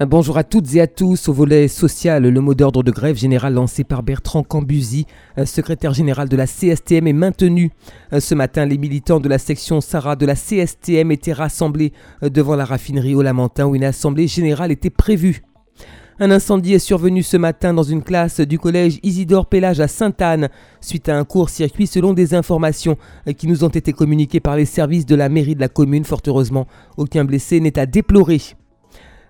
Bonjour à toutes et à tous. Au volet social, le mot d'ordre de grève générale lancé par Bertrand Cambusi, secrétaire général de la CSTM, est maintenu. Ce matin, les militants de la section Sarah de la CSTM étaient rassemblés devant la raffinerie au Lamentin où une assemblée générale était prévue. Un incendie est survenu ce matin dans une classe du collège Isidore Pélage à Sainte-Anne, suite à un court-circuit selon des informations qui nous ont été communiquées par les services de la mairie de la commune. Fort heureusement, aucun blessé n'est à déplorer.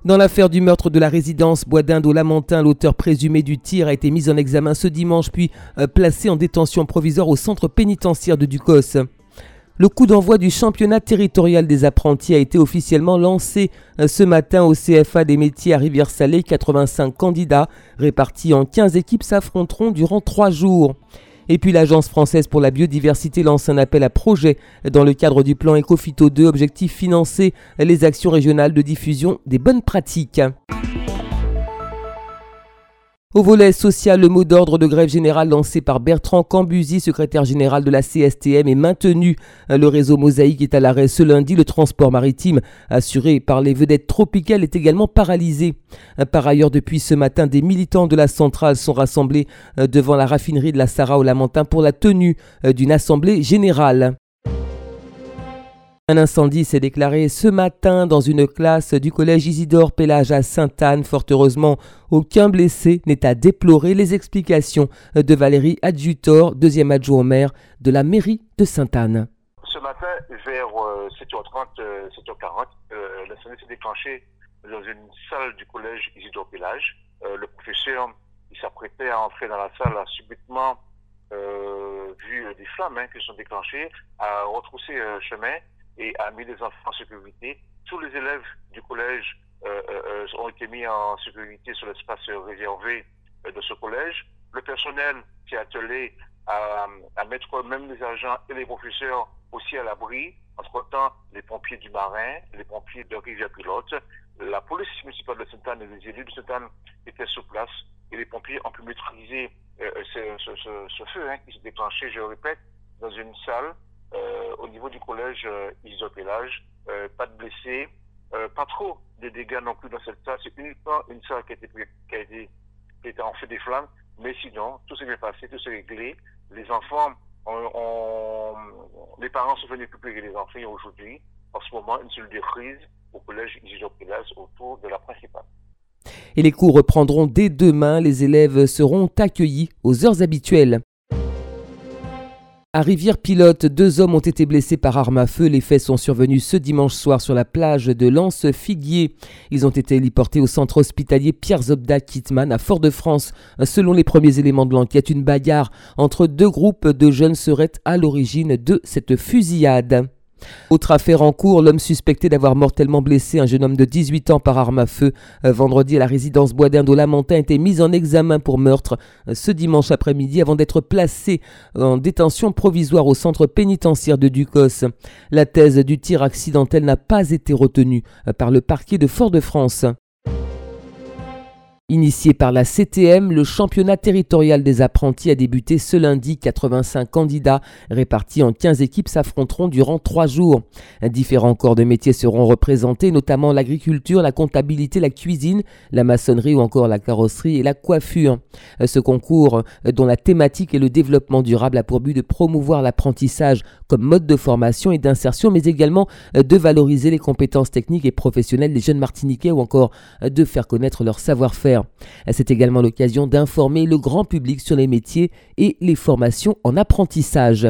Dans l'affaire du meurtre de la résidence Bois d'Inde au l'auteur présumé du tir a été mis en examen ce dimanche puis euh, placé en détention provisoire au centre pénitentiaire de Ducos. Le coup d'envoi du championnat territorial des apprentis a été officiellement lancé euh, ce matin au CFA des métiers à Rivière-Salée. 85 candidats répartis en 15 équipes s'affronteront durant trois jours. Et puis l'Agence française pour la biodiversité lance un appel à projet dans le cadre du plan Ecofito 2, objectif financer les actions régionales de diffusion des bonnes pratiques. Au volet social, le mot d'ordre de grève générale lancé par Bertrand Cambusi, secrétaire général de la CSTM, est maintenu. Le réseau Mosaïque est à l'arrêt ce lundi. Le transport maritime, assuré par les vedettes tropicales, est également paralysé. Par ailleurs, depuis ce matin, des militants de la centrale sont rassemblés devant la raffinerie de la Sarah au Lamentin pour la tenue d'une assemblée générale. Un incendie s'est déclaré ce matin dans une classe du collège Isidore Pélage à Sainte-Anne. Fort heureusement, aucun blessé n'est à déplorer. Les explications de Valérie Adjutor, deuxième adjoint au maire de la mairie de Sainte-Anne. Ce matin, vers 7h30, euh, 7h40, euh, euh, l'incendie s'est déclenché dans une salle du collège Isidore Pélage. le professeur, il s'apprêtait à entrer dans la salle, a subitement vu des flammes hein, qui sont déclenchées, a retroussé un chemin et a mis les enfants en sécurité. Tous les élèves du collège euh, euh, euh, ont été mis en sécurité sur l'espace réservé de ce collège. Le personnel s'est attelé à, à, mettre même les agents et les professeurs aussi à l'abri. Entre-temps, les pompiers du Marin, les pompiers de Rivière-Pilote, la police municipale de Sainte-Anne et les élus de Sainte-Anne étaient sur place et les pompiers ont pu maîtriser ce, ce, ce, ce, feu hein, qui s'est déclenché, je répète, dans une salle euh, niveau du collège euh, Isopélage, euh, pas de blessés, pas trop de dégâts non plus dans cette salle. C'est uniquement une salle qui a été, qui a été, qui a en feu des flammes, mais sinon, tout s'est bien passé, tout s'est réglé. Les enfants, les parents sont venus récupérer les enfants aujourd'hui. En ce moment, une seule crise au collège Isopélage autour de la principale. Et les cours reprendront dès demain. Les élèves seront accueillis aux heures habituelles. À Rivière-Pilote, deux hommes ont été blessés par arme à feu. Les faits sont survenus ce dimanche soir sur la plage de Lens-Figuier. Ils ont été héliportés au centre hospitalier Pierre Zobda Kitman à Fort-de-France. Selon les premiers éléments de l'enquête, une bagarre entre deux groupes de jeunes serait à l'origine de cette fusillade. Autre affaire en cours, l'homme suspecté d'avoir mortellement blessé un jeune homme de 18 ans par arme à feu euh, vendredi à la résidence Bois au Lamentin était mis en examen pour meurtre euh, ce dimanche après-midi avant d'être placé en détention provisoire au centre pénitentiaire de Ducos. La thèse du tir accidentel n'a pas été retenue euh, par le parquet de Fort-de-France. Initié par la CTM, le championnat territorial des apprentis a débuté ce lundi. 85 candidats répartis en 15 équipes s'affronteront durant trois jours. Différents corps de métiers seront représentés, notamment l'agriculture, la comptabilité, la cuisine, la maçonnerie ou encore la carrosserie et la coiffure. Ce concours, dont la thématique est le développement durable, a pour but de promouvoir l'apprentissage comme mode de formation et d'insertion, mais également de valoriser les compétences techniques et professionnelles des jeunes martiniquais ou encore de faire connaître leur savoir-faire c'est également l'occasion d'informer le grand public sur les métiers et les formations en apprentissage.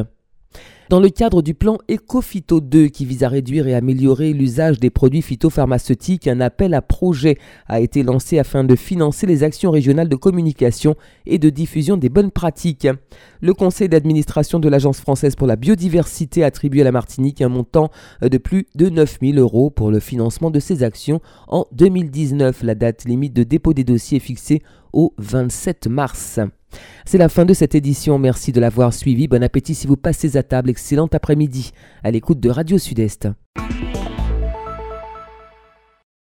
Dans le cadre du plan Ecofito 2 qui vise à réduire et améliorer l'usage des produits phytopharmaceutiques, un appel à projet a été lancé afin de financer les actions régionales de communication et de diffusion des bonnes pratiques. Le conseil d'administration de l'Agence française pour la biodiversité a attribué à la Martinique un montant de plus de 9000 euros pour le financement de ces actions en 2019. La date limite de dépôt des dossiers est fixée au 27 mars. C'est la fin de cette édition, merci de l'avoir suivi. Bon appétit si vous passez à table, excellent après-midi à l'écoute de Radio Sud-Est.